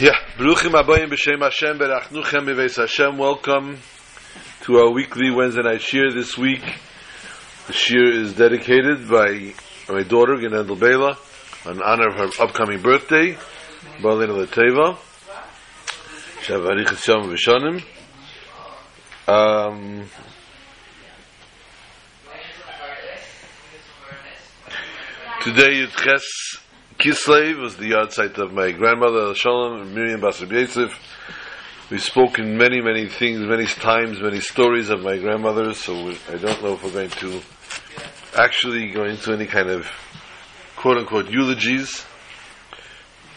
Yeah, Baruchim Abayim B'Shem Hashem Berachnuchem Miveis Hashem. Welcome to our weekly Wednesday night shir this week. The shir is dedicated by my daughter Genendel Bela in honor of her upcoming birthday, Balina Lateva. Shavarich Yom V'Shonim. Um, today is Ches Kislev was the yard site of my grandmother Shalom Miriam Basar Yosef. We've spoken many, many things, many times, many stories of my grandmother. So I don't know if we're going to actually go into any kind of quote unquote eulogies.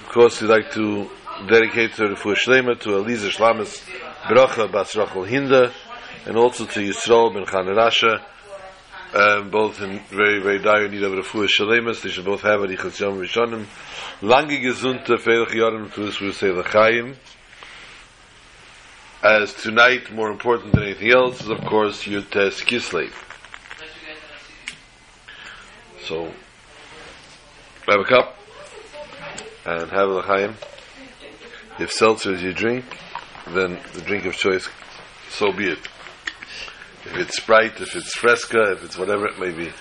Of course, we'd like to dedicate to Refu Shlema to Eliza Shlamis Bracha Bas Rachel Hinda, and also to Yisrael ben Chanarasha um, both in very, very dire need of refuah shalemas. They should both have a richas yom rishonim. Lange gesunte feilach yorim to this we say l'chaim. As tonight, more important than anything else, is of course Yutes Kislev. So, have a cup and have a l'chaim. If seltzer is your drink, then the drink of choice, so be it. If it's Sprite, if it's Fresca, if it's whatever it may be.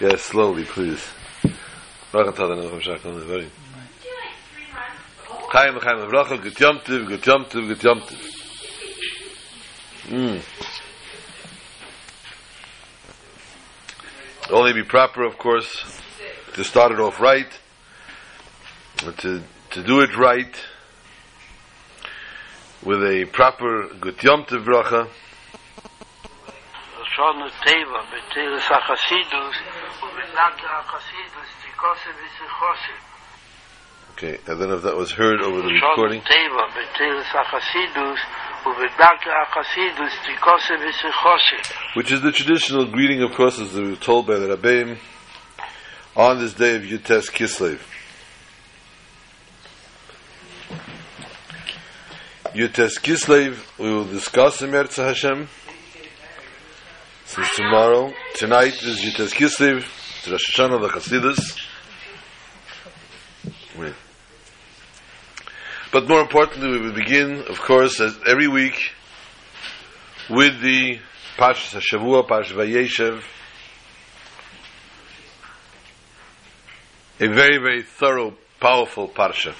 Yes, slowly, please. Chaim, Chaim, Gut Gut Gut. Mm. Only be proper, of course, to start it off right, to, to do it right, with a proper Gut Yom Tiv Bracha, schon Teva, beteles Achasidus, und benake Achasidus, Tikose v'sichose. Okay, and then if that was heard over the recording. Teva, beteles Achasidus, und benake Achasidus, Which is the traditional greeting, of course, as we were told by the Rabbeim, on this day of Yutes Kislev. Yutes Kislev, we will discuss in Merza Hashem. Since tomorrow, tonight is Kislev, it's Rosh Hashanah, the Chassidus. But more importantly, we will begin, of course, as every week, with the Parshas HaShavua, Parshas Vayeshev, a very, very thorough, powerful Parsha.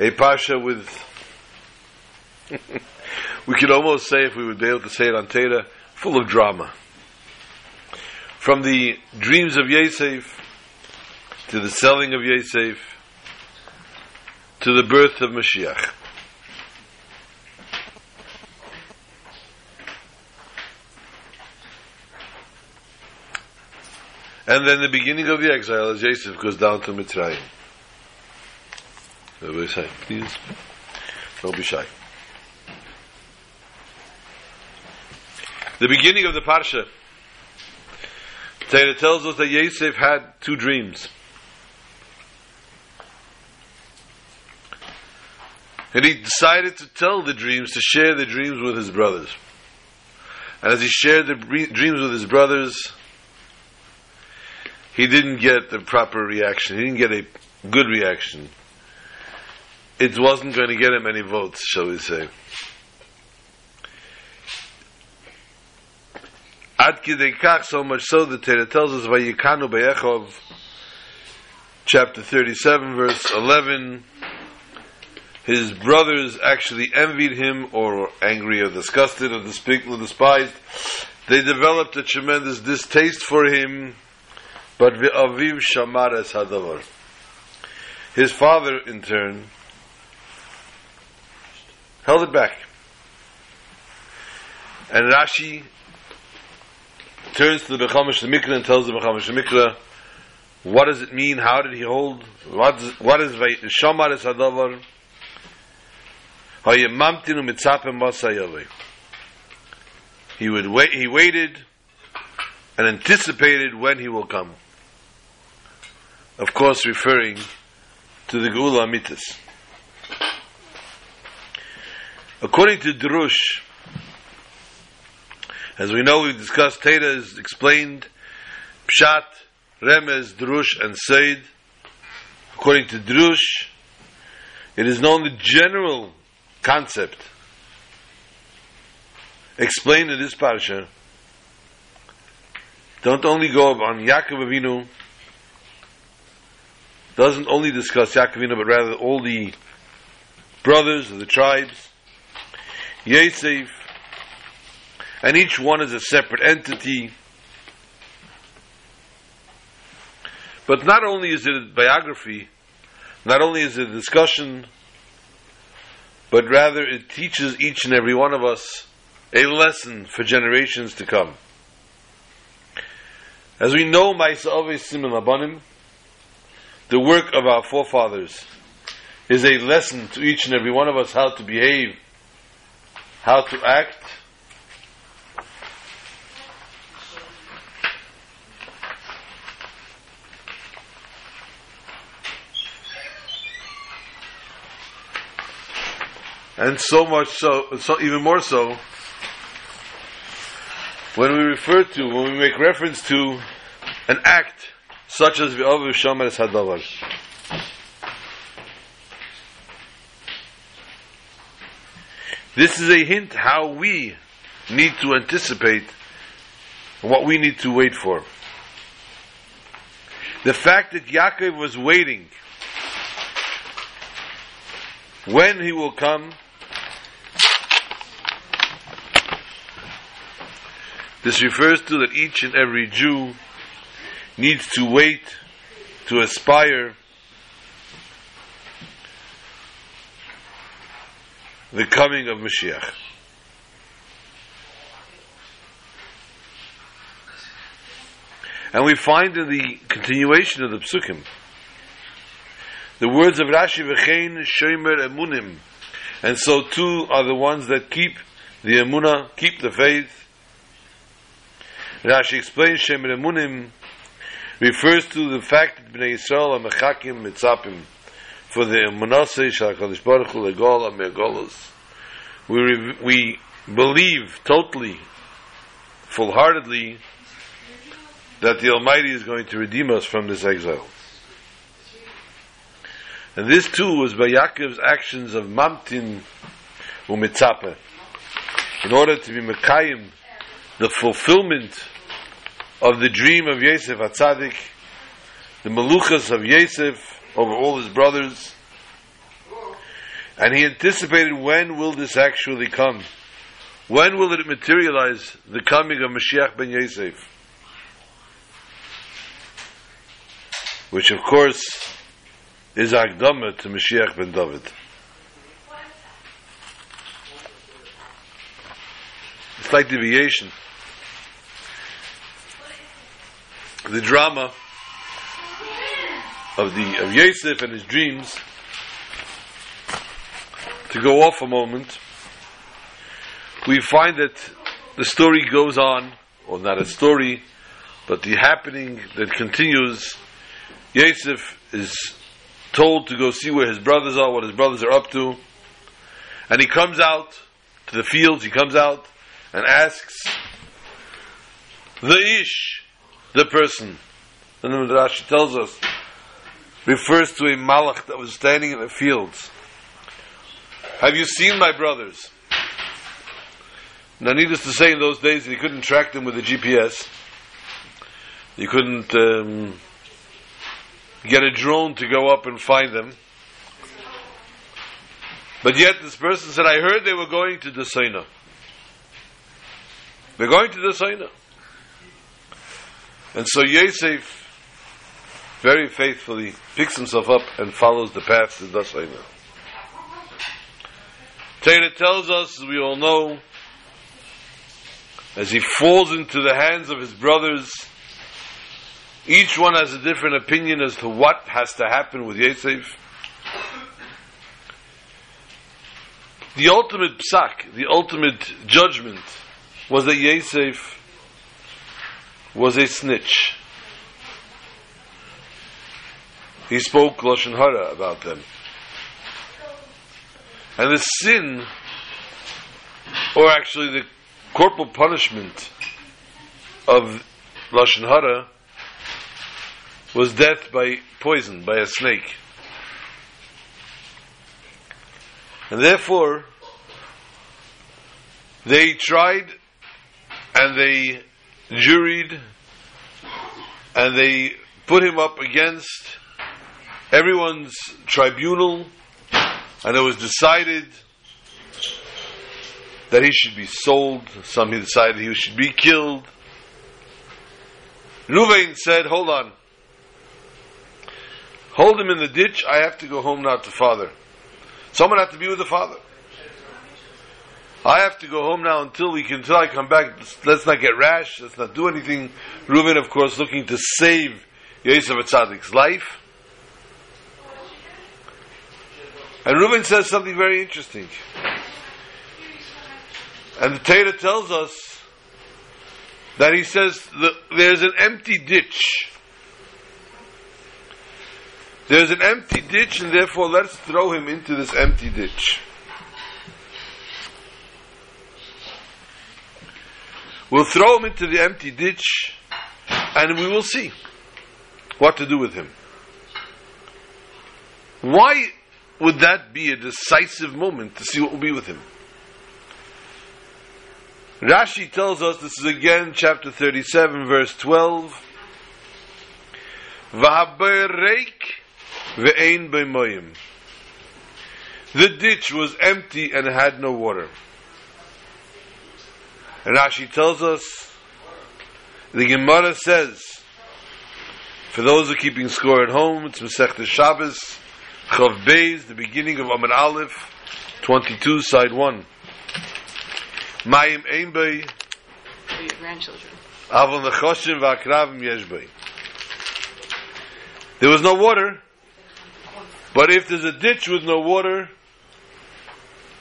A Parsha with, we could almost say, if we would be able to say it on Teda, full of drama. From the dreams of Yosef to the selling of Yosef to the birth of Mashiach. And then the beginning of the exile as Yosef goes down to Mitzrayim. Everybody say, please. Don't be shy. The beginning of the Parsha, Torah tells us that Yosef had two dreams. And he decided to tell the dreams, to share the dreams with his brothers. And as he shared the dreams with his brothers, he didn't get the proper reaction. He didn't get a good reaction. It wasn't going to get him any votes, shall we say. Ad kidei kach, so much so the Torah tells us Vayikanu Be'echov, chapter 37, verse 11, his brothers actually envied him, or angry, or disgusted, or despised. They developed a tremendous distaste for him, but Aviv Shamar es Hadavar. His father, in turn, held it back. And Rashi turns to the Bechamish Mikra and tells the Bechamish Mikra, what does it mean? How did he hold? What is, what is Shamar es Hadavar? He would wait, he waited and anticipated when he will come. Of course, referring to the Geula Mitzvah. According to Drush, as we know, we've discussed, Teda is explained, Pshat, Remez, Drush, and Seid. According to Drush, It is known the general concept explained in this parsha. Don't only go on Yaakov Avinu, doesn't only discuss Yaakov Avinu, but rather all the brothers of the tribes, Yosef, and each one is a separate entity. But not only is it a biography, not only is it a discussion, but rather it teaches each and every one of us a lesson for generations to come. As we know, the work of our forefathers is a lesson to each and every one of us how to behave, how to act. And so much so, so even more so, when we refer to, when we make reference to an act such as V'avu Shomer Hadavar. This is a hint how we need to anticipate what we need to wait for. The fact that Yaakov was waiting when he will come This refers to that each and every Jew needs to wait to aspire the coming of Mashiach. And we find in the continuation of the psukim the words of Rashi v'chein shomer emunim, and so too are the ones that keep the emuna, keep the faith, Rashi explains Shem Remunim refers to the fact that Bnei Yisrael are mechakim mitzapim for the emunasei shal HaKadosh Baruch Hu legol ha We, re- we believe totally, full-heartedly, that the Almighty is going to redeem us from this exile. And this too was by Yaakov's actions of Mamtin u'mitzapeh. In order to be Mekayim, the fulfillment of the dream of Yosef Atzadik, the Meluchas of Yosef over all his brothers, and he anticipated when will this actually come? When will it materialize, the coming of Mashiach ben Yosef? Which of course is Akdama to Mashiach ben David. It's like deviation. The drama of the of Yosef and his dreams. To go off a moment we find that the story goes on or not a story but the happening that continues. Yosef is told to go see where his brothers are what his brothers are up to. And he comes out to the fields he comes out and asks the ish the person, the Rashi tells us, refers to a malach that was standing in the fields. Have you seen my brothers? Now, needless to say, in those days, you couldn't track them with a GPS. You couldn't um, get a drone to go up and find them. But yet, this person said, I heard they were going to the Saina. They're going to the Saina. And so Yosef very faithfully picks himself up and follows the path to Dasaina. Torah tells us, as we all know, as he falls into the hands of his brothers, each one has a different opinion as to what has to happen with Yosef. The ultimate psak, the ultimate judgment, was that Yosef was a snitch. He spoke Lashon Hara about them. And the sin, or actually the corporal punishment of Lashon Hara, was death by poison, by a snake. And therefore, they tried and they juried and they put him up against everyone's tribunal and it was decided that he should be sold. Some he decided he should be killed. Ruvain said, Hold on. Hold him in the ditch. I have to go home now to father. Someone had to be with the father. I have to go home now until we can, until I come back. Let's not get rash. Let's not do anything. Reuben, of course, looking to save Yosef Tzadik's life. And Reuben says something very interesting. And the Torah tells us that he says there's an empty ditch. There's an empty ditch, and therefore let's throw him into this empty ditch. We'll throw him into the empty ditch, and we will see what to do with him. Why would that be a decisive moment to see what will be with him? Rashi tells us, this is again chapter 37, verse 12. The ditch was empty and had no water. And Rashi tells us, the Gemara says, for those who are keeping score at home, it's Masech Shabbos, Chav Beis, the beginning of Amar Aleph, 22, side 1. Mayim ein bei for your grandchildren. Avon nechoshim v'akravim yesh bei. There was no water, but if there's a ditch with no water,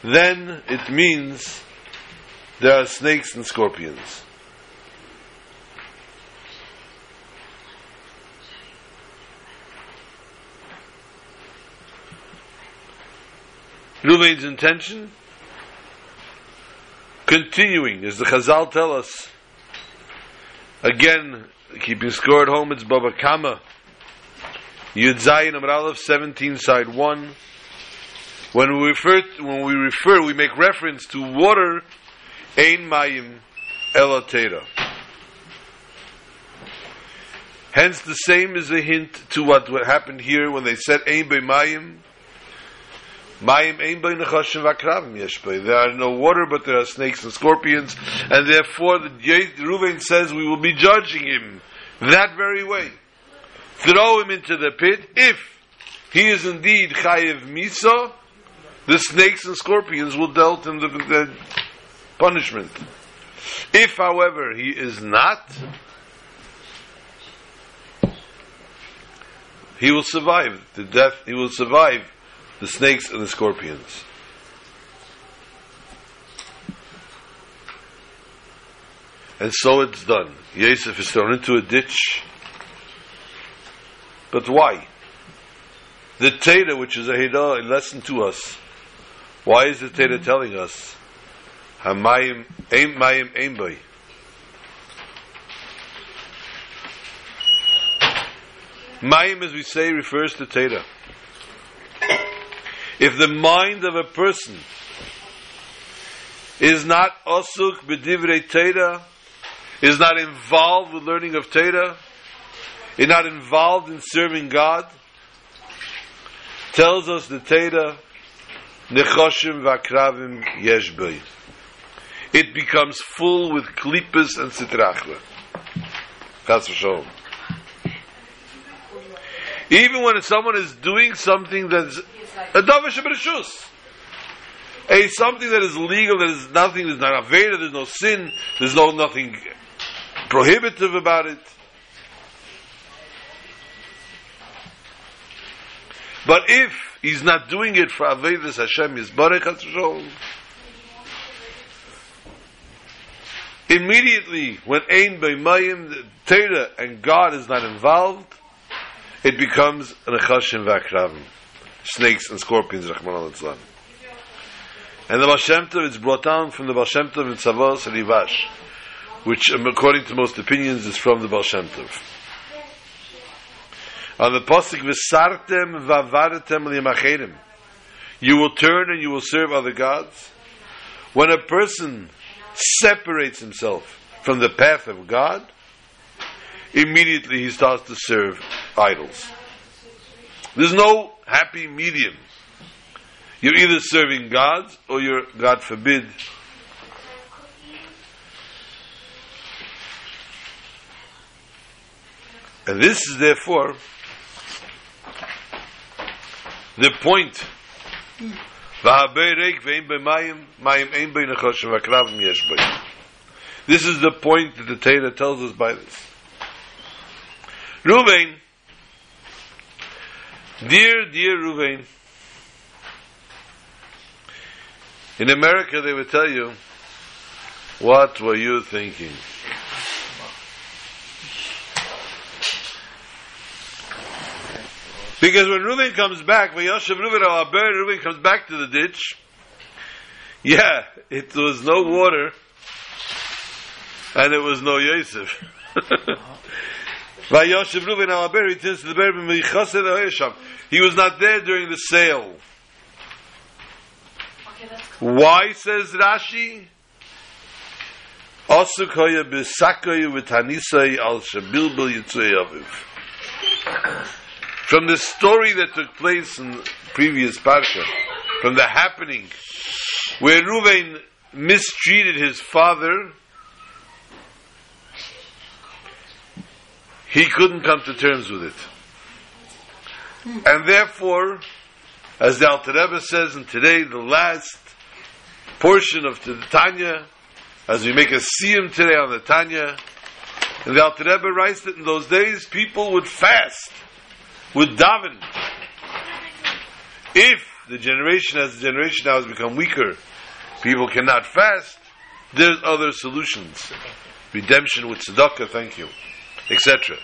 then it means there are snakes and scorpions. Ruvain's intention Continuing, as the Chazal tell us, again, keeping score at home, it's Baba Kama. Yud Zayin Amar Aleph 17, side 1. When we refer, when we refer, we make reference to water, Ein Mayim Elatera. Hence, the same is a hint to what, happened here when they said Ein Mayim. Mayim ein by nechashim vakravim yeshbei. There are no water, but there are snakes and scorpions, and therefore the Reuven says we will be judging him that very way. Throw him into the pit if he is indeed chayiv misa. The snakes and scorpions will dealt him the, the punishment. If, however, he is not, he will survive the death. He will survive the snakes and the scorpions. And so it's done. Yosef is thrown into a ditch. But why? The Torah, which is a Hida, a lesson to us. Why is the Torah telling us? Hamayim, aim mayim, aim boy. Mayim, as we say, refers to Teda. If the mind of a person is not osuk b'divrei Teda, is not involved with learning of Teda, is not involved in serving God, tells us the Teda, nechoshim v'akravim yesh It becomes full with klippas and sitrachva. Chas v'sholom. Even when someone is doing something that's a davish b'rishus, a something that is legal, that is nothing, there's not aveda, there's no sin, there's no nothing prohibitive about it. But if he's not doing it for Avedis Hashem Yisbarech immediately when Ein the Torah and God is not involved, it becomes an Echashim Vakravim, snakes and scorpions, Rahman al And the Baal Shem Tov, it's brought down from the Baal Tov in Tzavaas Harivash, which, um, according to most opinions, is from the Baal Tov. On the Pasuk, V'sartem v'avaretem li'macherim. You will turn and you will serve other gods. When a person separates himself from the path of God, immediately he starts to serve idols. There's no happy medium. You're either serving gods or you're, God forbid, and this is therefore the point. This is the point that the Torah tells us by this. Ruvain, dear, dear Ruvain, in America they would tell you, what were you thinking? Because when Reuben comes back, when Yoshev Reuben al Reuben comes back to the ditch, yeah, it was no water, and it was no Yosef. Vayoshev Reuben al he turns to the Ber He was not there during the sale. Why says Rashi? Osukoya b'sakoya v'tanisai al shabilbil yitzui aviv. From the story that took place in previous parsha, from the happening where Ruvain mistreated his father, he couldn't come to terms with it. And therefore, as the Alter Rebbe says, and today the last portion of the Tanya, as we make a siyum today on the Tanya, and the Alter Rebbe writes that in those days people would fast would daven. If the generation as the generation now has become weaker, people cannot fast, there's other solutions. Redemption with tzedakah, thank you, etc.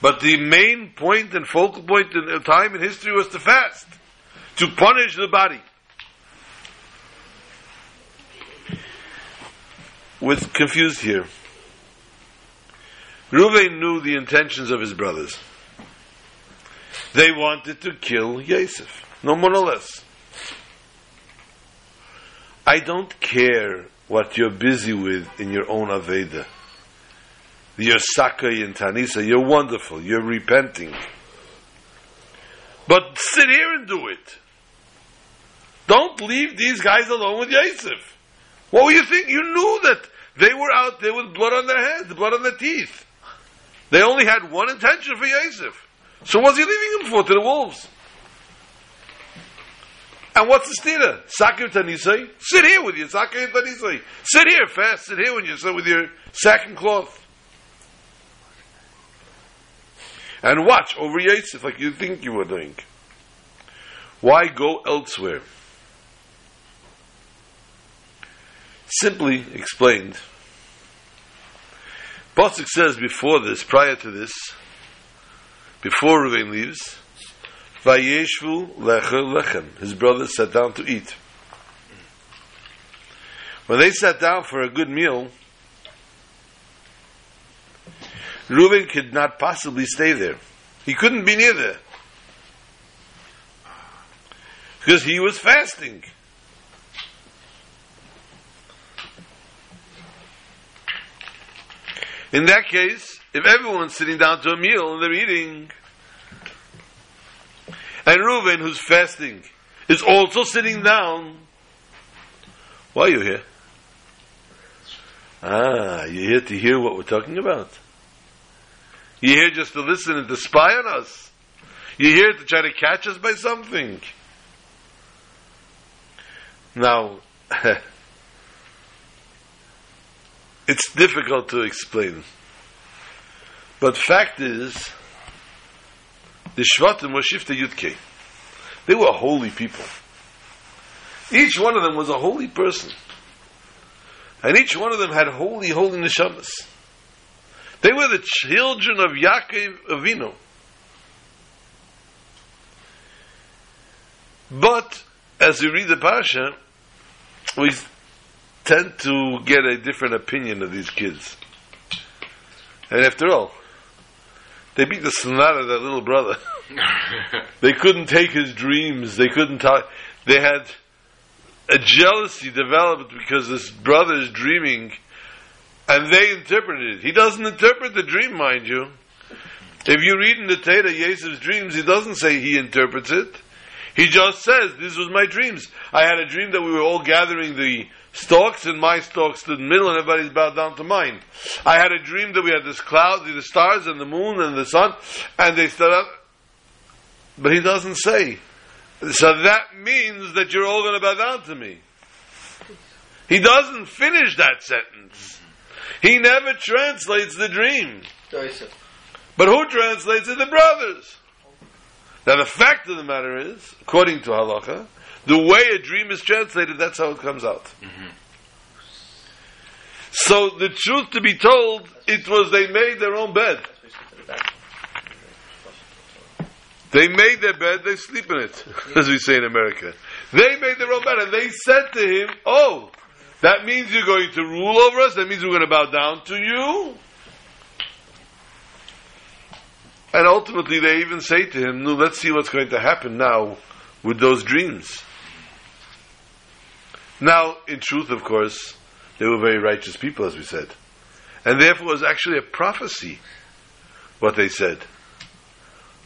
But the main point and focal point in time in history was to fast, to punish the body. With confused here. Reuven knew the intentions of his brothers. They wanted to kill Yosef. No more or less. I don't care what you're busy with in your own Aveda. You're Sakai and Tanisa, you're wonderful, you're repenting. But sit here and do it. Don't leave these guys alone with Yosef. What were you thinking? You knew that they were out there with blood on their heads, blood on their teeth. They only had one intention for Yosef. So what's he leaving him for? To the wolves. And what's the stira? Sakir tanisai? Sit here with your sakir tanisai. Sit here fast. Sit here when you sit with your sack and cloth. And watch over Yosef like you think you were doing. Why go elsewhere? Simply explained. Bosik says before this, prior to this, before Ruvain leaves, Vayeshvu lecher lechem. His brothers sat down to eat. When they sat down for a good meal, Reuben could not possibly stay there. He couldn't be near there. Because he was fasting. In that case, if everyone's sitting down to a meal and they're eating, and Reuven, who's fasting, is also sitting down, why are you here? Ah, you're here to hear what we're talking about. You're here just to listen and to spy on us. You're here to try to catch us by something. Now, it's difficult to explain. But fact is, the Shvatim were Shifta Yudke. They were holy people. Each one of them was a holy person. And each one of them had holy, holy neshamas. They were the children of Yaakov Avinu. But, as we read the Parsha, we tend to get a different opinion of these kids. And after all, they beat the snot of that little brother. they couldn't take his dreams. They couldn't talk. they had a jealousy developed because this brother is dreaming and they interpreted it. He doesn't interpret the dream, mind you. If you read in the Torah Yosef's dreams, he doesn't say he interprets it. He just says, this was my dreams. I had a dream that we were all gathering the stalks and my stalk stood in the middle and everybody's bowed down to mine. I had a dream that we had this cloud, the stars and the moon and the sun and they stood up. But he doesn't say. So that means that you're all going to bow down to me. He doesn't finish that sentence. He never translates the dream. But who translates it? The brothers. Now the fact of the matter is, according to halacha, the way a dream is translated, that's how it comes out. So the truth to be told, it was they made their own bed. They made their bed, they sleep in it, as we say in America. They made their own bed, and they said to him, Oh, that means you're going to rule over us? That means we're going to bow down to you? And ultimately, they even say to him, No, let's see what's going to happen now with those dreams. Now, in truth, of course, they were very righteous people, as we said. And therefore, it was actually a prophecy, what they said.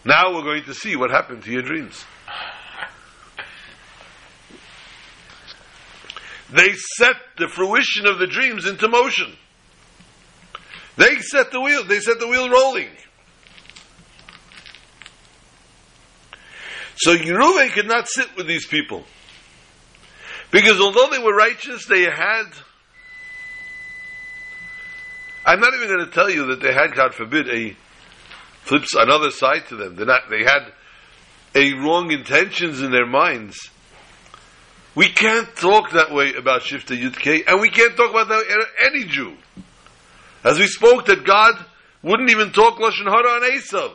Now we're going to see what happened to your dreams. They set the fruition of the dreams into motion. They set the wheel, they set the wheel rolling. So Yeruven could not sit with these people. Because although they were righteous, they had. I'm not even going to tell you that they had, God forbid, a flips another side to them. They're not, they had a wrong intentions in their minds. We can't talk that way about Shifta Yudke, and we can't talk about that any Jew. As we spoke that God wouldn't even talk Lashon Hara on Esav.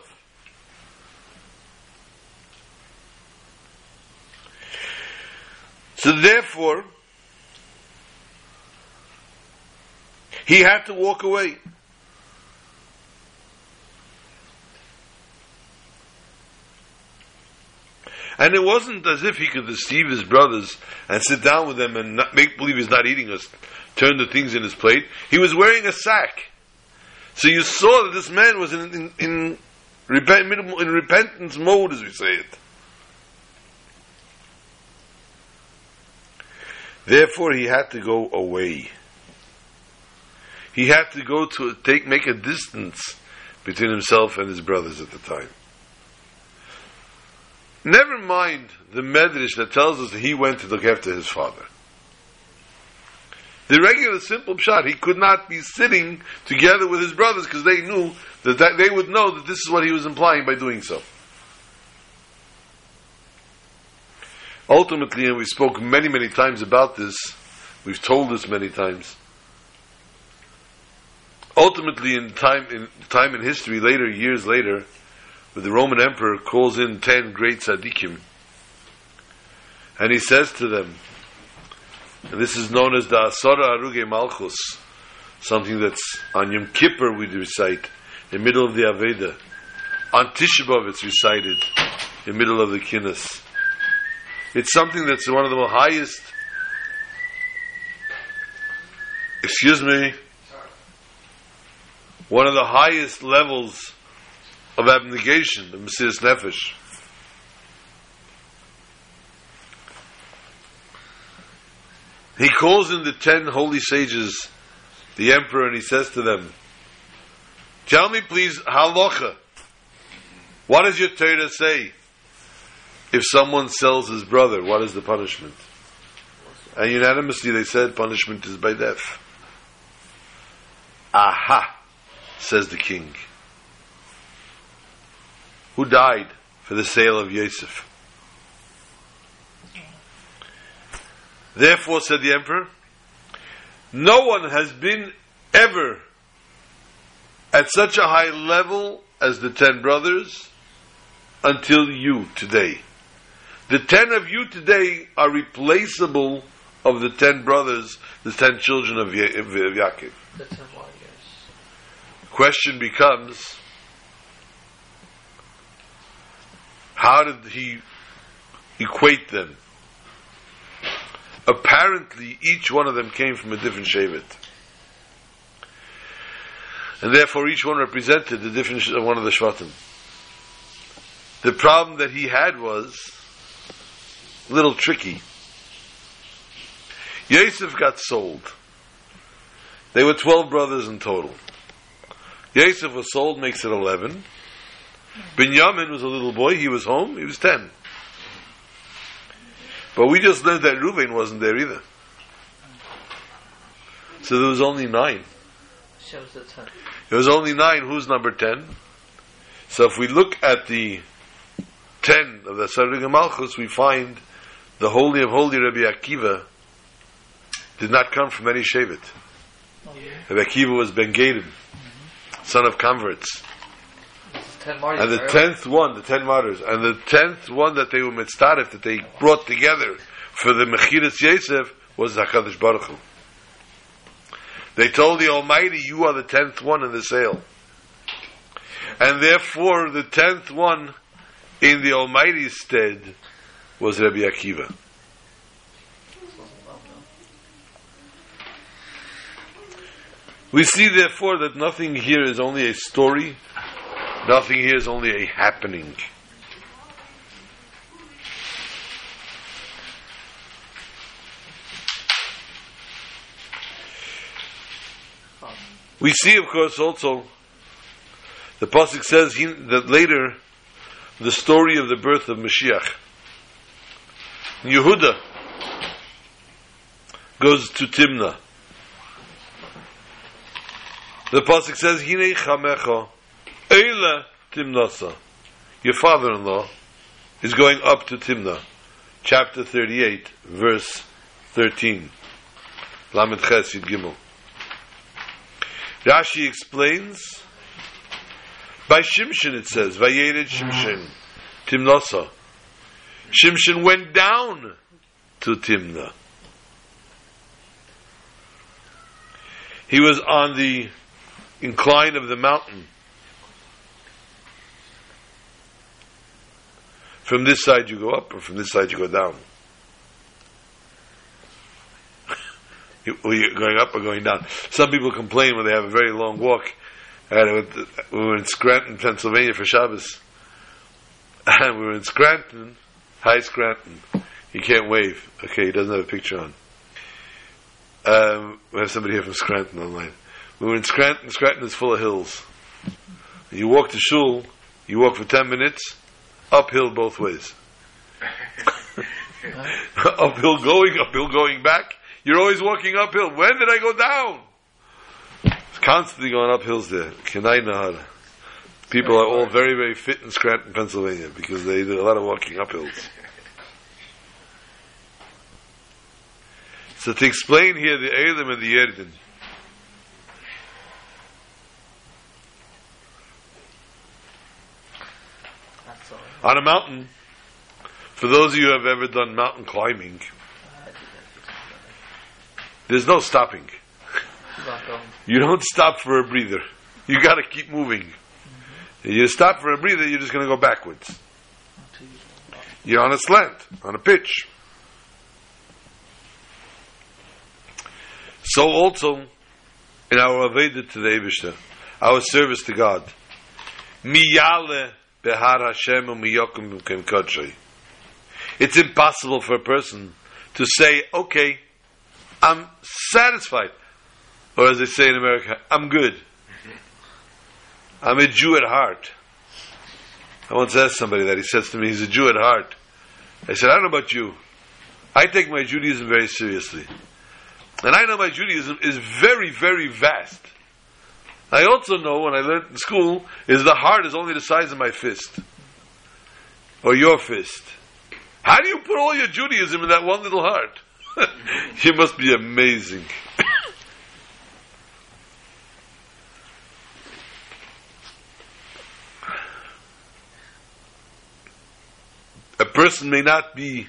So therefore, he had to walk away. And it wasn't as if he could deceive his brothers and sit down with them and not, make believe he's not eating us, turn the things in his plate. He was wearing a sack. So you saw that this man was in, in, in, in repentance mode, as we say it. Therefore, he had to go away. He had to go to take make a distance between himself and his brothers at the time. Never mind the medrash that tells us that he went to look after his father. The regular simple shot, he could not be sitting together with his brothers because they knew that, that they would know that this is what he was implying by doing so. Ultimately, and we spoke many, many times about this, we've told this many times. Ultimately, in time in time in history, later years later, where the Roman emperor calls in ten great tzaddikim, and he says to them, and this is known as the Asara Aruge Malchus, something that's on Yom Kippur we recite, in the middle of the Aveda. On Tisha B'Av it's recited, in the middle of the Kinnis. It's something that's one of the highest, excuse me, one of the highest levels of abnegation, the Mesiris Nefesh. He calls in the ten holy sages, the emperor, and he says to them, Tell me please, halacha, what does your Torah say? If someone sells his brother, what is the punishment? And unanimously they said punishment is by death. Aha, says the king. Who died for the sale of Yosef? Therefore, said the emperor, no one has been ever at such a high level as the ten brothers until you today. The ten of you today are replaceable of the ten brothers, the ten children of, Ye- of Yaakov. Question becomes, how did he equate them? apparently each one of them came from a different Shevet. And therefore each one represented the different sh- one of the Shvatim. The problem that he had was little tricky. Yosef got sold. They were 12 brothers in total. Yosef was sold, makes it 11. Binyamin was a little boy, he was home, he was 10. But we just learned that Reuben wasn't there either. So there was only nine. Shows the ten. There was only nine. Who's number ten? So if we look at the ten of the Sarug Malchus, we find the Holy of Holy Rabbi Akiva did not come from any Shevet. Oh, yeah. Rabbi Akiva was Ben Gadim, son of converts. And the tenth one, the ten martyrs, and the tenth one that they were mitzdarif, that they brought together for the Mechiras Yosef, was Hakadosh Baruch Hu. They told the Almighty, "You are the tenth one in the sale," and therefore the tenth one in the Almighty's stead was Rabbi Akiva. We see therefore that nothing here is only a story, nothing here is only a happening. We see, of course, also the pasuk says he, that later the story of the birth of Mashiach. Yehuda goes to Timnah. The pasuk says, "Hine chamecha, eila Timnasa." Your father-in-law is going up to Timnah, chapter thirty-eight, verse thirteen. Lamed Ches Yud Gimel. Rashi explains. By Shimshon it says, "Vayered Shimshon Timnasa." Shimshon went down to Timnah. He was on the incline of the mountain. From this side you go up, or from this side you go down. You- going up or going down? Some people complain when they have a very long walk. And we were in Scranton, Pennsylvania for Shabbos. And we were in Scranton. Hi, Scranton. He can't wave. Okay, he doesn't have a picture on. Um, we have somebody here from Scranton online. We were in Scranton. Scranton is full of hills. You walk to shul, you walk for 10 minutes, uphill both ways. uphill going, uphill going back. You're always walking uphill. When did I go down? It's constantly going up hills there. Kenai Nahara. People are all very, very fit in Scranton, Pennsylvania, because they do a lot of walking up hills. So to explain here the Elim and the Yerdin, on a mountain, for those of you who have ever done mountain climbing, there's no stopping. Keep on going. You don't stop for a breather. You got to keep moving. You stop for a breather, you're just going to go backwards. You're on a slant, on a pitch. So also in our Aveda to the Eibishter, our service to God, miyale behar Hashem. It's impossible for a person to say, okay, I'm satisfied. Or as they say in America, I'm good. I'm a Jew at heart. I once asked somebody that. He says to me, he's a Jew at heart. I said, I don't know about you. I take my Judaism very seriously. And I know my Judaism is very, very vast. I also know, when I learned in school, is the heart is only the size of my fist. Or your fist. How do you put all your Judaism in that one little heart? you must be amazing. A person may not be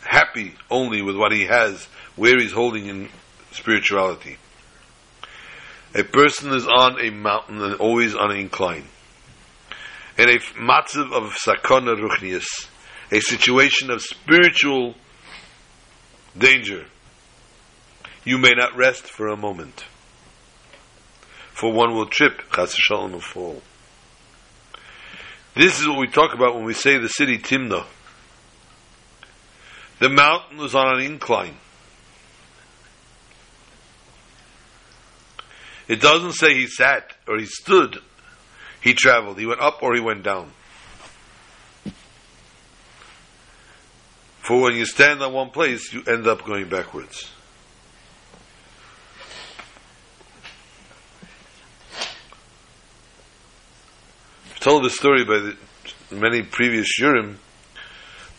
happy only with what he has, where he's holding in spirituality. A person is on a mountain and always on an incline. In a matzav of sakona ruchnius, a situation of spiritual danger, you may not rest for a moment. For one will trip, chas shalom will fall. This is what we talk about when we say the city Timnah. The mountain was on an incline. It doesn't say he sat or he stood. He traveled. He went up or he went down. For when you stand on one place, you end up going backwards. Told the story by the, many previous shiurim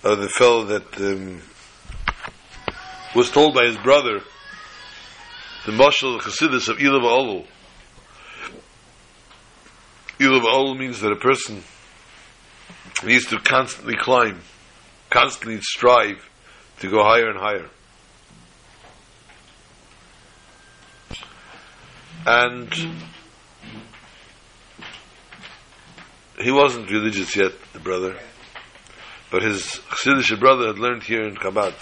of the fellow that um, was told by his brother the Mashal Chassidus of Ilav Olul. Ilav Olul means that a person needs to constantly climb, constantly strive to go higher and higher. And he wasn't religious yet, the brother, but his Chassidish brother had learned here in Chabad.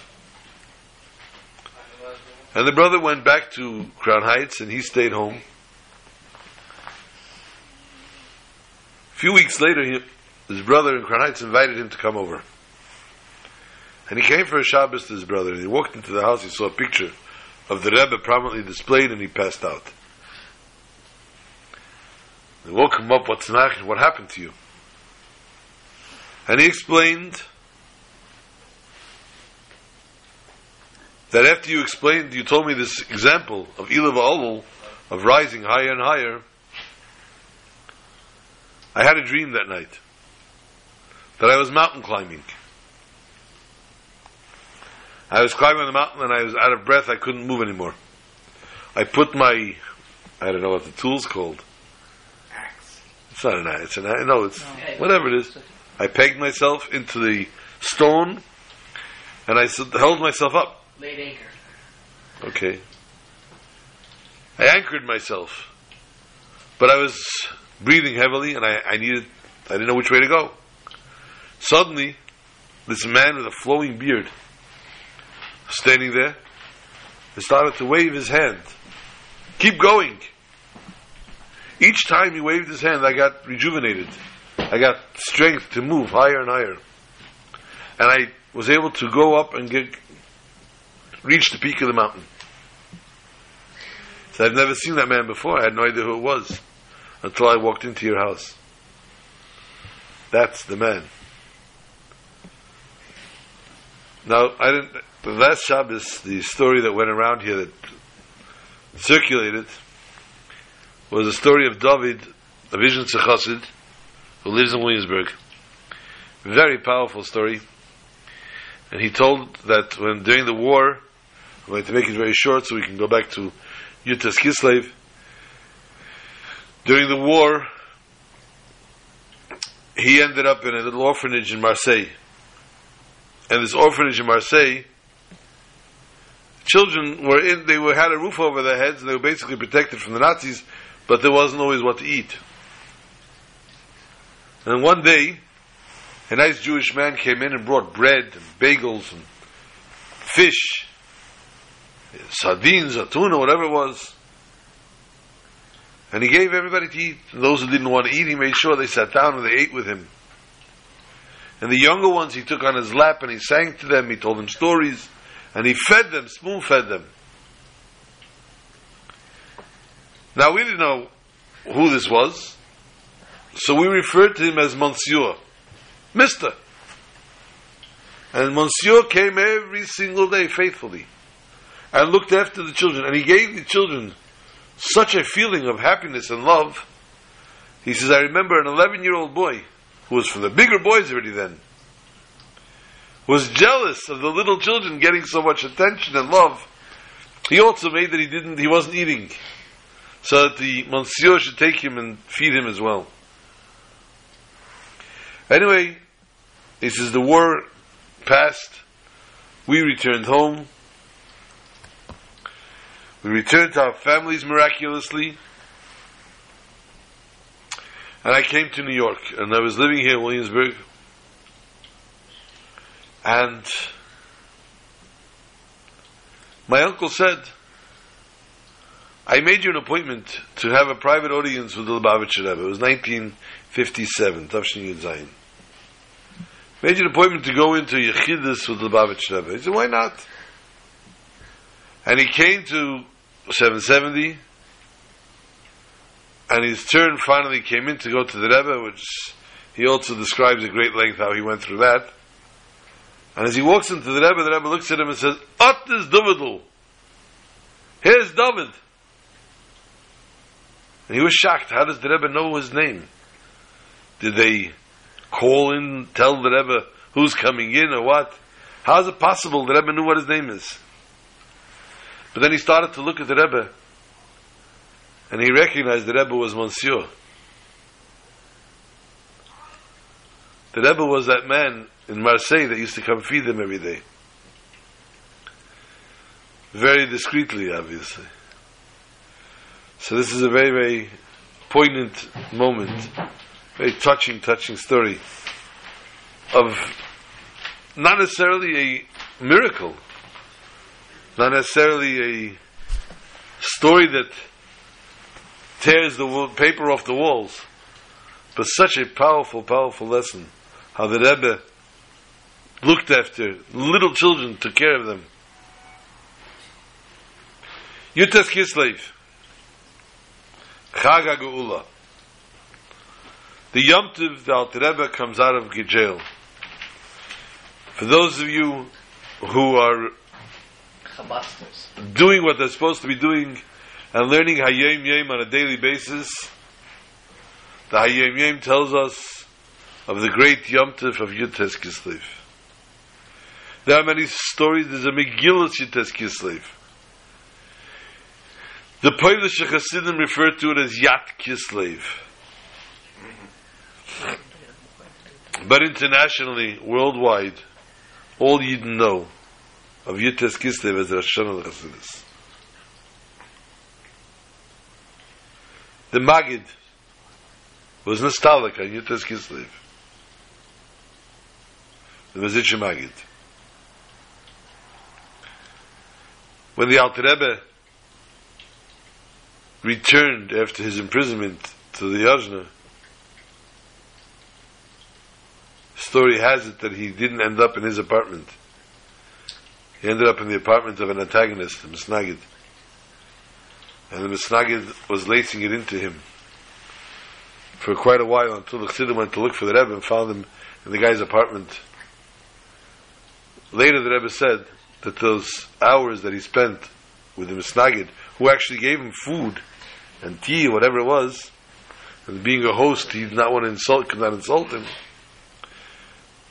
And the brother went back to Crown Heights and he stayed home. A few weeks later, he, his brother in Crown Heights invited him to come over. And he came for a Shabbos to his brother, and he walked into the house, he saw a picture of the Rebbe prominently displayed, and he passed out. They woke him up, what's nach, what happened to you? And he explained that after you explained, you told me this example of Ilav Olul, of rising higher and higher, I had a dream that night that I was mountain climbing. I was climbing the mountain and I was out of breath, I couldn't move anymore. I put my, I don't know what the tool's called. It's not an axe, it's an axe, no, it's, whatever it is. I pegged myself into the stone and I held myself up. Laid anchor. Okay. I anchored myself. But I was breathing heavily and I, I needed, I didn't know which way to go. Suddenly, this man with a flowing beard, standing there, he started to wave his hand. Keep going. Each time he waved his hand, I got rejuvenated. I got strength to move higher and higher. And I was able to go up and get, reach the peak of the mountain. So I've never seen that man before. I had no idea who it was until I walked into your house. That's the man. Now, I didn't. The last Shabbos, the story that went around here that circulated was a story of David, a Vizhnitz Chassid, who lives in Williamsburg. Very powerful story. And he told that when during the war, I'm going to make it very short so we can go back to Yutas Kislev. During the war, he ended up in a little orphanage in Marseille. And this orphanage in Marseille, children were in, they were, had a roof over their heads and they were basically protected from the Nazis, but there wasn't always what to eat. And one day, a nice Jewish man came in and brought bread and bagels and fish, sardines or tuna, whatever it was. And he gave everybody to eat. And those who didn't want to eat, he made sure they sat down and they ate with him. And the younger ones he took on his lap and he sang to them, he told them stories, and he fed them, spoon fed them. Now we didn't know who this was, so we referred to him as Monsieur, Mister. And Monsieur came every single day faithfully and looked after the children, and he gave the children such a feeling of happiness and love. He says, I remember an 11 year old boy who was from the bigger boys already then, was jealous of the little children getting so much attention and love. He also made that he didn't, he wasn't eating, so that the monsieur should take him and feed him as well. Anyway, he says the war passed. We returned home. We returned to our families miraculously. And I came to New York, and I was living here in Williamsburg. And my uncle said, I made you an appointment to have a private audience with the Lubavitcher Rebbe. It was 1957, Tavshin Zayin. Made you an appointment to go into Yechidus with the Lubavitcher Rebbe. He said, why not? And he came to 770, and his turn finally came in to go to the Rebbe, which he also describes at great length how he went through that. And as he walks into the Rebbe, the Rebbe looks at him and says, Ot is Davidul. Here's David. And he was shocked. How does the Rebbe know his name? Did they call in, tell the Rebbe who's coming in or what? How is it possible the Rebbe knew what his name is? But then he started to look at the Rebbe, and he recognized the Rebbe was Monsieur. The Rebbe was that man in Marseille that used to come feed them every day. Very discreetly, obviously. So this is a very, very poignant moment, very touching, touching story of not necessarily a miracle, not necessarily a story that tears the paper off the walls, but such a powerful, powerful lesson. How the Rebbe looked after little children, took care of them. Yutas Kislev, Chag HaGeula. The Yom Tov, the Alter Rebbe comes out of jail. For those of you who are Chabasters. doing what they're supposed to be doing and learning Hayom Yom on a daily basis, the Hayom Yom tells us of the great Yom Tov of Yutes Kislev. There are many stories. There's a Megillah Yutes Kislev. The Polish Chassidim refer to it as Yat Kislev. But internationally, worldwide, all Yidden know of Yutes Kislev as Rosh Hashanah Chassidus. The Magid was nostalgic on Yutes Kislev. The Mezitch Magid. When the Alter Rebbe returned after his imprisonment to the Yajna, story has it that he didn't end up in his apartment. He ended up in the apartment of an antagonist, the Misnagid. And the Misnagid was lacing it into him for quite a while until the Chassidim went to look for the Rebbe and found him in the guy's apartment. Later the Rebbe said that those hours that he spent with the Misnagid, who actually gave him food and tea, whatever it was, and being a host, he did not want to insult, could not insult him.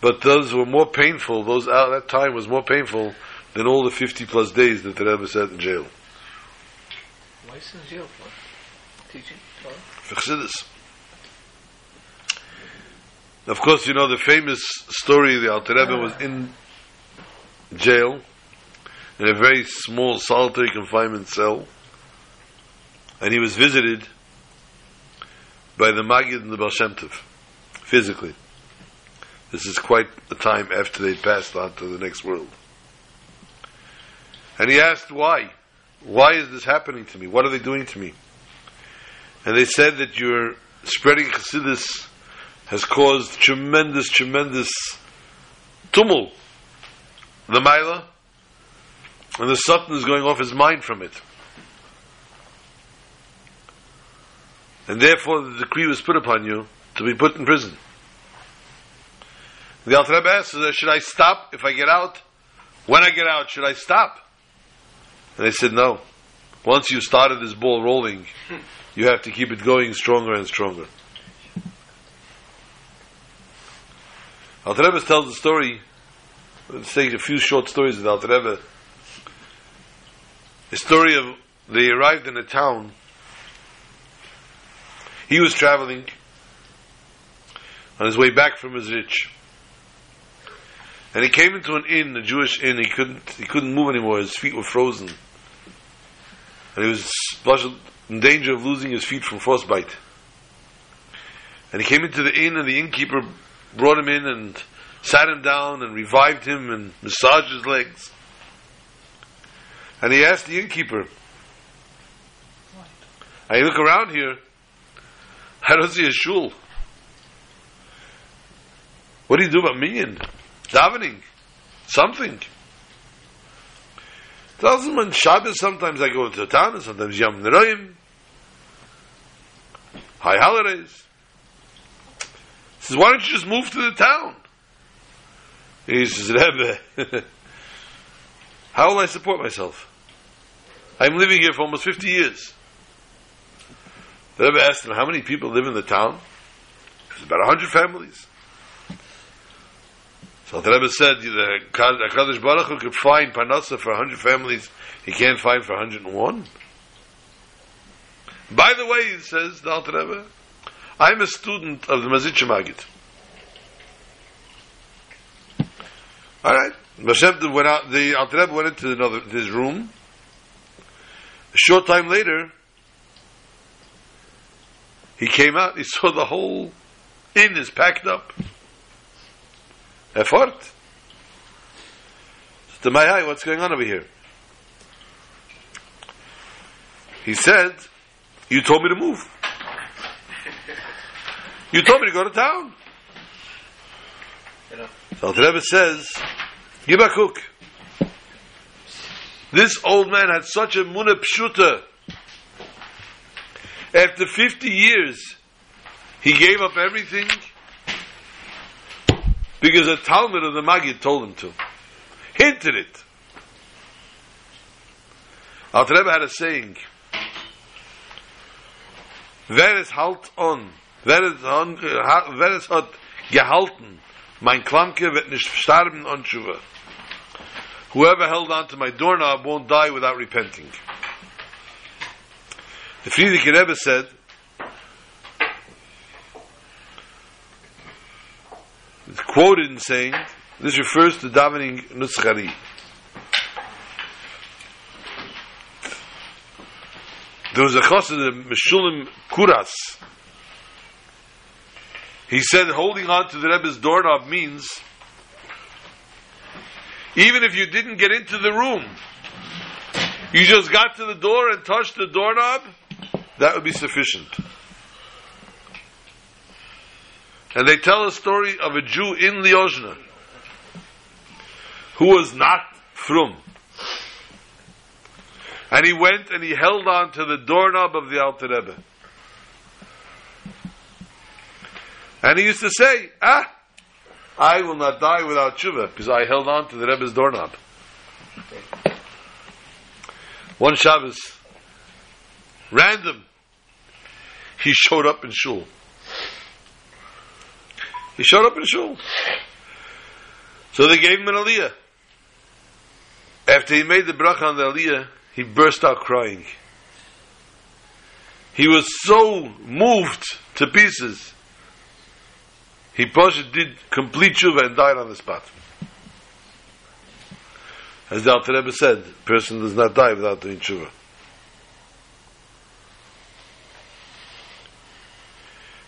But those were more painful, those out, that time was more painful than all the 50 plus days that the Rebbe sat in jail. Why is he in jail for? Teaching For Chassidus. Of course, you know the famous story, the Alter Rebbe was in jail, in a very small solitary confinement cell, and he was visited by the Maggid and the Baal physically. This is quite a time after they passed on to the next world. And he asked why. Why is this happening to me? What are they doing to me? And they said that your spreading Chassidus has caused tremendous, tremendous tumult. The Maila, and the Satan is going off his mind from it. And therefore the decree was put upon you to be put in prison. The Alter Rebbe asked, should I stop if I get out? When I get out, should I stop? And they said, no. Once you started this ball rolling, you have to keep it going stronger and stronger. Alter Rebbe tells the story, let's take a few short stories of Alter Rebbe. The story of, they arrived in a town, he was traveling on his way back from his rich. And he came into an inn, a Jewish inn. He couldn't, he couldn't move anymore. His feet were frozen, and he was in danger of losing his feet from frostbite. And he came into the inn, and the innkeeper brought him in and sat him down and revived him and massaged his legs. And he asked the innkeeper, I look around here, I don't see a shul. What do you do about minyan? Davening? Something. Him on Shabbos sometimes I go the town and sometimes Yom Neroyim. High holidays. He says, why don't you just move to the town? He says, Rebbe, how will I support myself? I'm living here for almost 50 years. The Rebbe asked him, how many people live in the town? There's about 100 families. So the Rebbe said, the HaKadosh Baruch Hu could find Parnasa for 100 families, he can't find for 101. By the way, he says, the Alter Rebbe, I'm a student of the Mazitcha Magid. All right. Mashem went out, the Alter Rebbe went into another, his room. A short time later, he came out, he saw the whole inn is packed up. Effort. To my eye, what's going on over here? He said, You told me to move. You told me to go to town. So the Rebbe says, Yibakuk. This old man had such a munah pshuta. After 50 years, he gave up everything because a Talmud of the Magid told him to. Hinted it. Alter Rebbe had a saying, Wer halt on, wer es, on, wer es hat gehalten, mein Klamke wird nicht sterben on Tshuva. Whoever held on to my doorknob won't die without repenting. The Frierdiker Rebbe said, it's quoted in saying, this refers to davening Nusach Ari. There was a chassid Meshulim Kuras. He said holding on to the Rebbe's doorknob means even if you didn't get into the room, you just got to the door and touched the doorknob, that would be sufficient. And they tell a story of a Jew in Liozna who was not from. And he went and he held on to the doorknob of the Alter Rebbe. And he used to say, ah, I will not die without tshuva because I held on to the Rebbe's doorknob. One Shabbos, random, he showed up in shul. He showed up in shul. So they gave him an aliyah. After he made the bracha on the aliyah, he burst out crying. He was so moved to pieces. He Pasha did complete tshuva and died on the spot. As the Alter Rebbe said, person does not die without doing tshuva.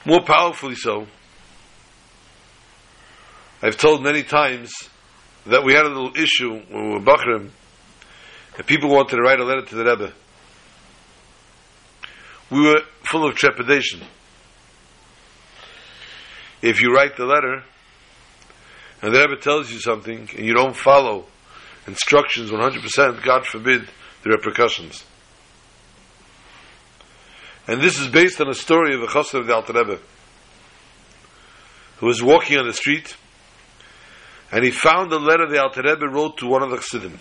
More powerfully so, I've told many times that we had a little issue when we were bochurim, and people wanted to write a letter to the Rebbe. We were full of trepidation. If you write the letter, and the Rebbe tells you something, and you don't follow instructions 100%, God forbid the repercussions. And this is based on a story of a chassid of the Alter Rebbe, who was walking on the street, and he found a letter the Alter Rebbe wrote to one of the chassidim.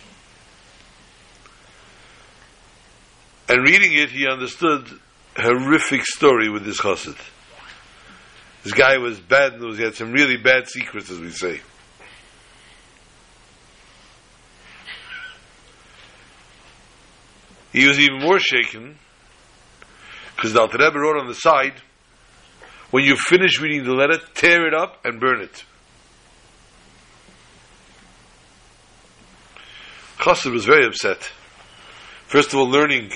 And reading it, he understood a horrific story with this chassid. This guy was bad news. He had some really bad secrets, as we say. He was even more shaken because the Alter Rebbe wrote on the side, when you finish reading the letter, tear it up and burn it. Chassid was very upset. First of all, learning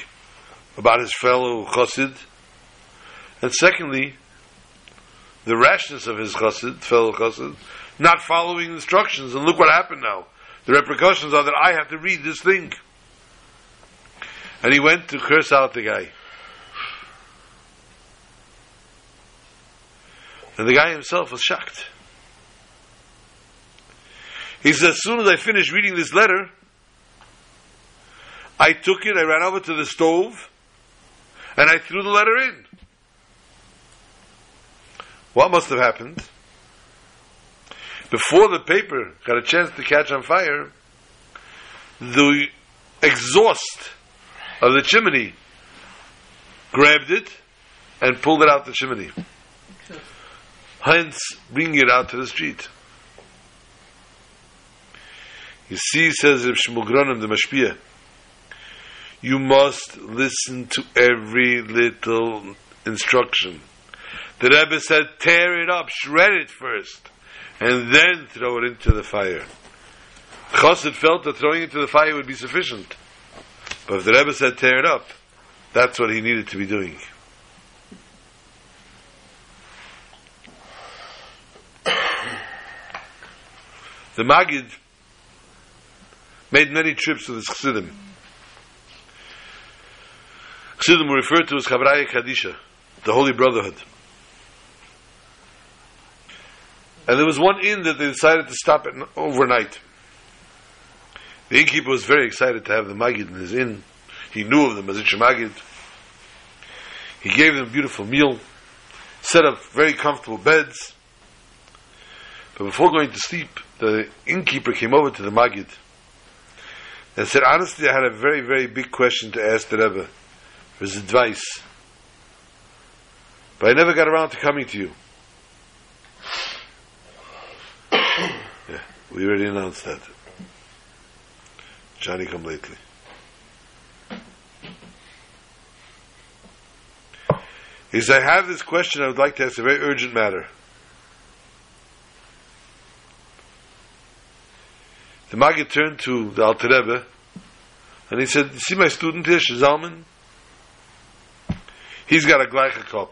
about his fellow Chassid, and secondly, the rashness of his chassid, fellow chassid, not following instructions, and look what happened now. The repercussions are that I have to read this thing. And he went to curse out the guy. And the guy himself was shocked. He said, as soon as I finished reading this letter, I took it, I ran over to the stove, and I threw the letter in. What must have happened? Before the paper got a chance to catch on fire, the exhaust of the chimney grabbed it and pulled it out the chimney. Hence, bringing it out to the street. You see, says Reb Shmuel Gronim, the Mashpia, you must listen to every little instruction. The Rebbe said, tear it up, shred it first, and then throw it into the fire. Chassid felt that throwing it into the fire would be sufficient. But if the Rebbe said, tear it up, that's what he needed to be doing. The Magid made many trips to the Chassidim. Chassidim were referred to as Chavraya Kadisha, the Holy Brotherhood. And there was one inn that they decided to stop at overnight. The innkeeper was very excited to have the Magid in his inn. He knew of them the Mezritcher Magid. He gave them a beautiful meal, set up very comfortable beds. But before going to sleep, the innkeeper came over to the Magid and said, honestly, I had a very, very big question to ask the Rebbe for his advice. But I never got around to coming to you. yeah, we already announced that. Johnny come lately. He I have this question I would like to ask, a very urgent matter. The Maggid turned to the Alter Rebbe and he said, see my student here, Shazalman? He's got a gleicha cup.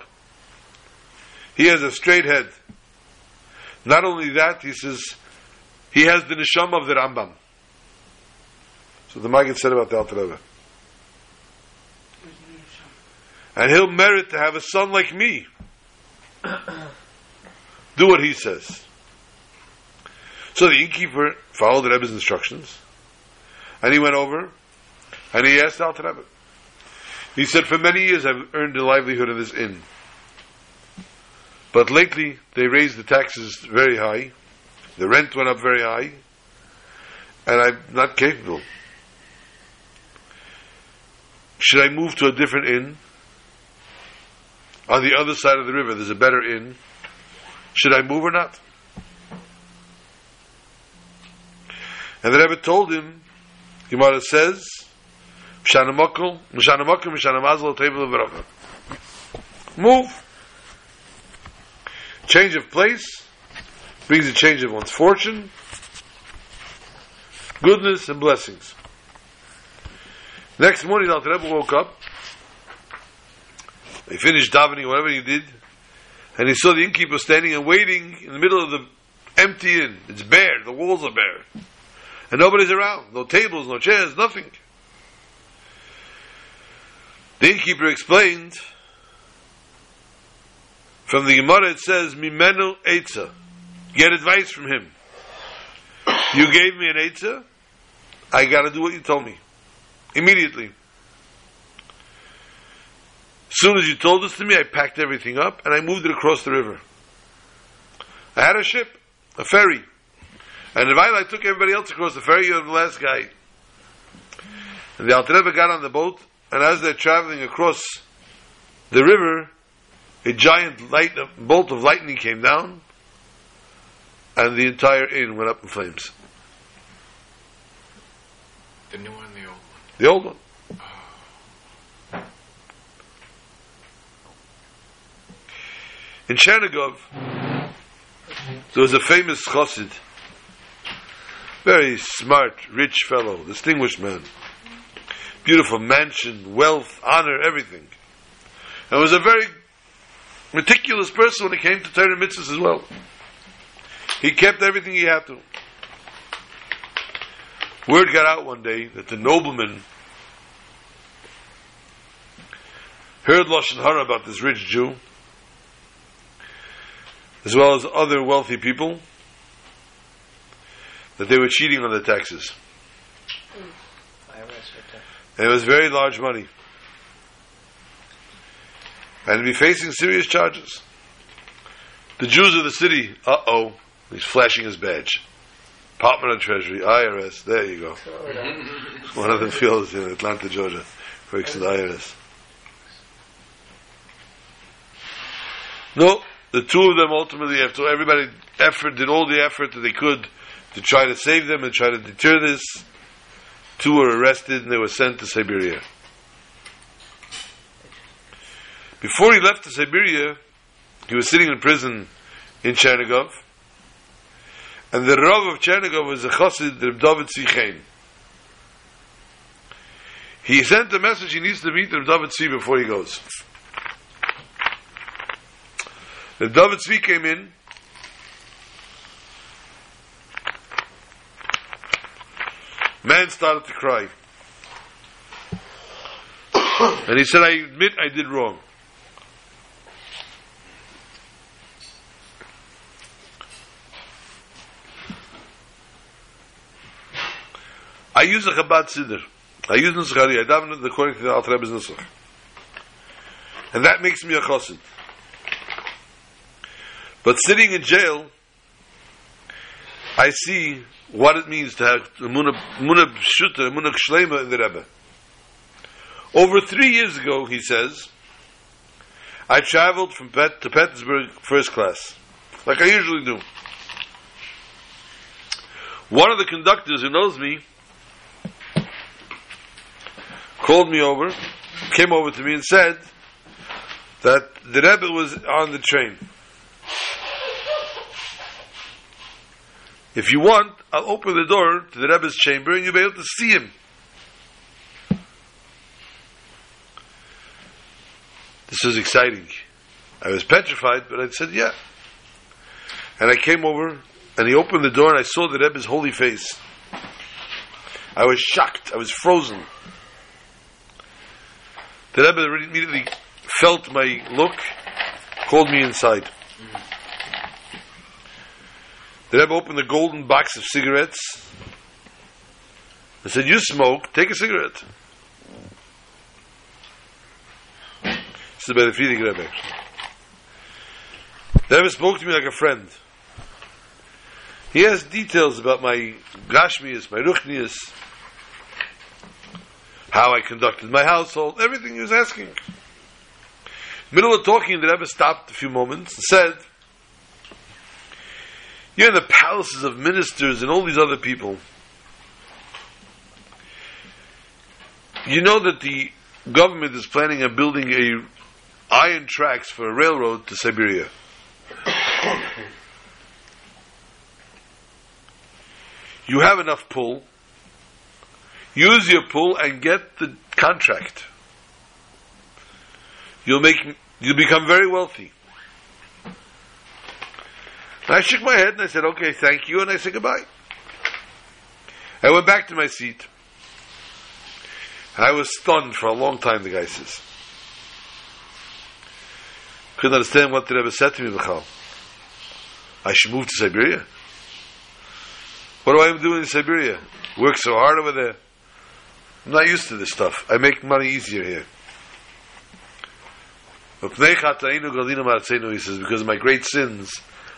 He has a straight head. Not only that, he says, he has the neshama of the Rambam. So the Maggid said about the Alter Rebbe. And he'll merit to have a son like me. Do what he says. So the innkeeper followed the Rebbe's instructions, and he went over, and he asked Alter Rebbe. He said, "For many years I've earned a livelihood in this inn, but lately they raised the taxes very high, the rent went up very high, and I'm not capable. Should I move to a different inn? On the other side of the river, there's a better inn. Should I move or not?" And the Rebbe told him, Gemara says, Mshanamokel, Mshanamazal, table of Bracha. Move. Change of place brings a change of one's fortune, goodness, and blessings. Next morning, Alter Rebbe woke up. He finished davening, whatever he did, and he saw the innkeeper standing and waiting in the middle of the empty inn. It's bare, the walls are bare. And nobody's around. No tables, no chairs, nothing. The innkeeper explained, from the Gemara it says, Mimenu Eitzah. Get advice from him. You gave me an Eitzah, I gotta do what you told me. Immediately. As soon as you told this to me, I packed everything up and I moved it across the river. I had a ship, a ferry. And the I took everybody else across the ferry, you're the last guy. And the Alter Rebbe got on the boat, and as they're traveling across the river, a giant light, a bolt of lightning came down, and the entire inn went up in flames. The new one, the old one. The old one. Oh. In Chernigov, there was a famous chassid, very smart, rich fellow, distinguished man, beautiful mansion, wealth, honor, everything, and was a very meticulous person when it came to Torah mitzvahs as well. He kept everything he had to. Word got out one day that the nobleman heard Lashon Hara about this rich Jew, as well as other wealthy people, that they were cheating on the taxes. And it was very large money. And to be facing serious charges. The Jews of the city, uh oh, he's flashing his badge. Department of Treasury, IRS, there you go. One of the fields in Atlanta, Georgia, works at the IRS. No, the two of them ultimately, after everybody effort, did all the effort that they could to try to save them and try to deter this. Two were arrested and they were sent to Siberia. Before he left to Siberia, he was sitting in prison in Chernigov, and the Rav of Chernigov was a chassid, Reb David Tzvi Chein. He sent a message he needs to meet Reb David Tzvi before he goes. Reb David Tzvi came in, man started to cry. and he said, I admit I did wrong. I use a Chabad Siddur. I use Nusach Ari. I daven according to the Alter Rebbe's Nusach. And that makes me a chassid. But sitting in jail, I see what it means to have Muna Pshuta, Muna Shlema in the Rebbe. Over three years ago, he says, I traveled from Pet to Petersburg first class, like I usually do. One of the conductors who knows me called me over, came over to me and said that the Rebbe was on the train. If you want, I'll open the door to the Rebbe's chamber and you'll be able to see him. This was exciting. I was petrified, but I said, yeah. And I came over and he opened the door and I saw the Rebbe's holy face. I was shocked. I was frozen. The Rebbe immediately felt my look, called me inside. Mm-hmm. The Rebbe opened the golden box of cigarettes and said, You smoke, take a cigarette. This is about the feeding Rebbe. The Rebbe spoke to me like a friend. He has details about my gashmias, my ruchnias, how I conducted my household, everything he was asking. Middle of talking, the Rebbe stopped a few moments and said, You're in the palaces of ministers and all these other people. You know that the government is planning on building a iron tracks for a railroad to Siberia. you have enough pull. Use your pull and get the contract. You'll make you'll become very wealthy. And I shook my head and I said, "Okay, thank you," and I said goodbye. I went back to my seat. I was stunned for a long time. The guy says, couldn't understand what the Rebbe said to me. B'chal. I should move to Siberia. What do I do in Siberia? Work so hard over there. I'm not used to this stuff. I make money easier here. He says, because of my great sins,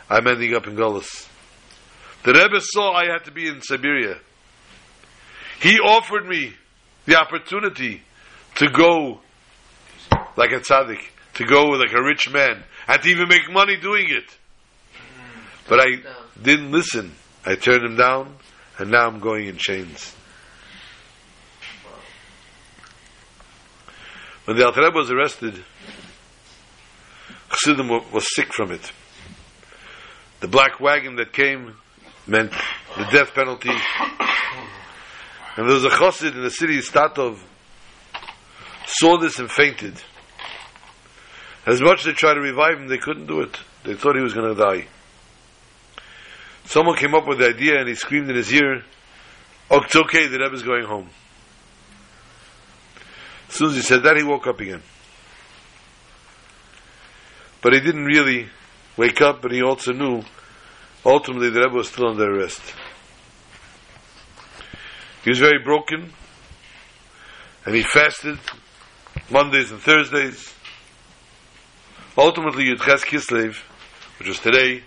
I'm ending up in Golis. The Rebbe saw I had to be in Siberia. He offered me the opportunity to go like a tzaddik, to go like a rich man, and to even make money doing it. But I didn't listen. I turned him down, and now I'm going in chains. When the Alter Rebbe was arrested, Chassidim wa- was sick from it. The black wagon that came meant the death penalty. And there was a chassid in the city Statov saw this and fainted. As much as they tried to revive him, they couldn't do it. They thought he was going to die. Someone came up with the idea and he screamed in his ear, oh, it's okay, the Rebbe's going home. As soon as he said that, he woke up again. But he didn't really wake up, and he also knew ultimately the Rebbe was still under arrest. He was very broken, and he fasted Mondays and Thursdays. Ultimately, Yudches Kislev, which was today,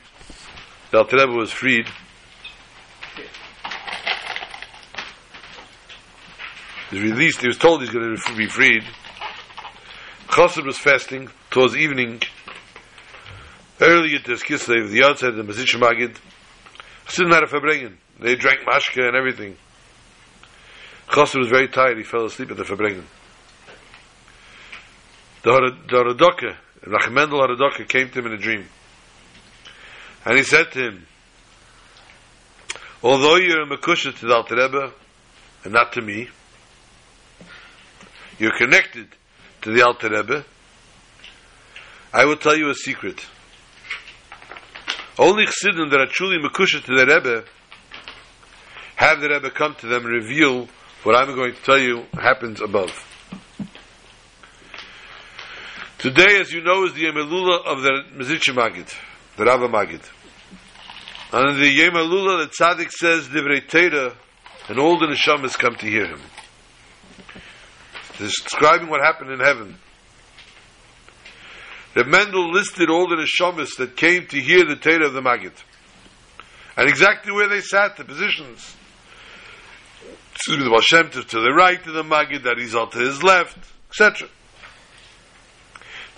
the Alter Rebbe was freed. He was released. He was told he's going to be freed. Chassid was fasting towards evening. At this Kislev, the of the Mezritch Magid, Chassidim had a Farbrengen. They drank mashke and everything. Chassid was very tired. He fell asleep at the Farbrengen. The Haradoka, Rachmendel Haradoka came to him in a dream. And he said to him, although you're a Mekushar to the Alter Rebbe, and not to me, you're connected to the Alter Rebbe, I will tell you a secret. Only Chassidim that are truly Mekushar to the Rebbe have the Rebbe come to them and reveal what I'm going to tell you happens above. Today, as you know, is the Yemelula of the Mezritcher Magid, the Rabba Magid. And in the Yemelula, the Tzaddik says, Divrei Teira, and all the Neshamas come to hear him. Describing what happened in heaven. The Mendel listed all the Neshamas that came to hear the Teira of the Maggid. And exactly where they sat, the positions. Excuse me, the to the right of the Maggid, that he's to his left, etc.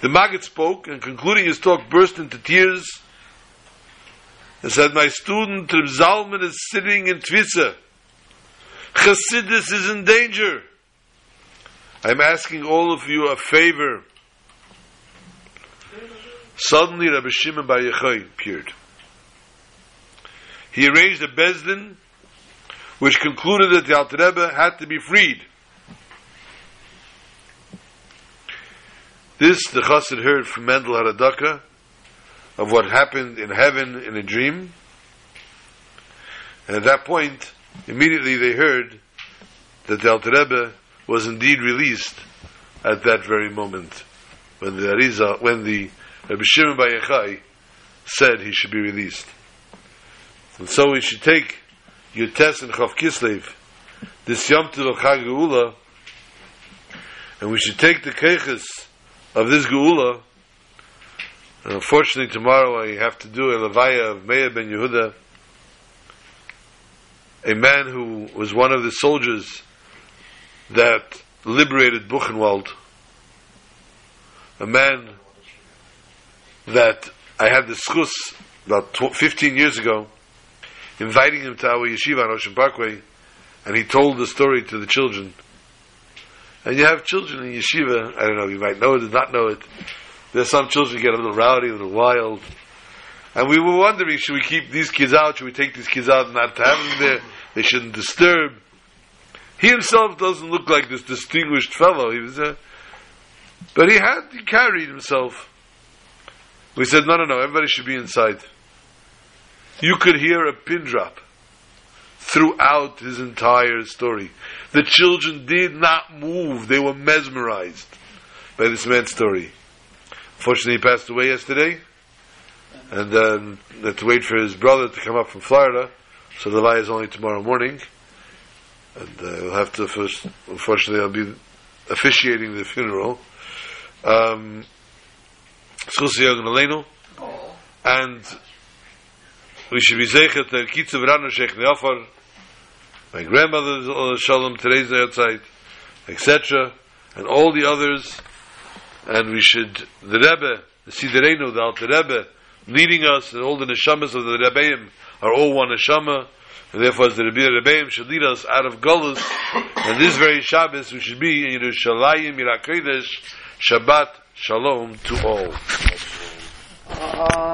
The Maggid spoke and concluding his talk burst into tears and said, My student Reb Zalman is sitting in Tfisa. Chassidus is in danger. I'm asking all of you a favor. Suddenly Rabbi Shimon Bar Yochai appeared. He arranged a beis din which concluded that the Alter Rebbe had to be freed. This the Chassid heard from Mendel Haradaka of what happened in heaven in a dream. And at that point, immediately they heard that the Alter Rebbe was indeed released at that very moment when the Ariza, when the Rabbi Shimon Bar said he should be released. And so we should take Yutes and Chav Kislev, this Yom Tov Chag Geula, and we should take the Keches of this Geula. And unfortunately, tomorrow I have to do a Levaya of Meir ben Yehuda, a man who was one of the soldiers that liberated Buchenwald, a man that I had the zchus about 15 years ago, inviting him to our yeshiva on Ocean Parkway, and he told the story to the children. And you have children in yeshiva, I don't know, you might know it or not know it. There's some children who get a little rowdy, a little wild. And we were wondering, should we keep these kids out? Should we take these kids out and not have them there? They shouldn't disturb. He himself doesn't look like this distinguished fellow. He was a, but he had, he carried himself. We said, no, no, no, everybody should be inside. You could hear a pin drop throughout his entire story. The children did not move. They were mesmerized by this man's story. Fortunately, he passed away yesterday, and then had to wait for his brother to come up from Florida. So the lie is only tomorrow morning, and uh, we'll have to first. Unfortunately, I'll be officiating the funeral. Um, and we should be zeichet the kitzav ranu sheikh neofar, my grandmother uh, Shalom Teresa outside, etc., and all the others, and we should the Rebbe, the Siderenu, the Alter Rebbe, leading us, and all the neshamas of the Rebbeim are all one neshama, and therefore as the Rebbe Rebbeim should lead us out of Golas, and this very Shabbos we should be in Yerushalayim, Yirakodesh, Shabbat, Shalom to all. Um,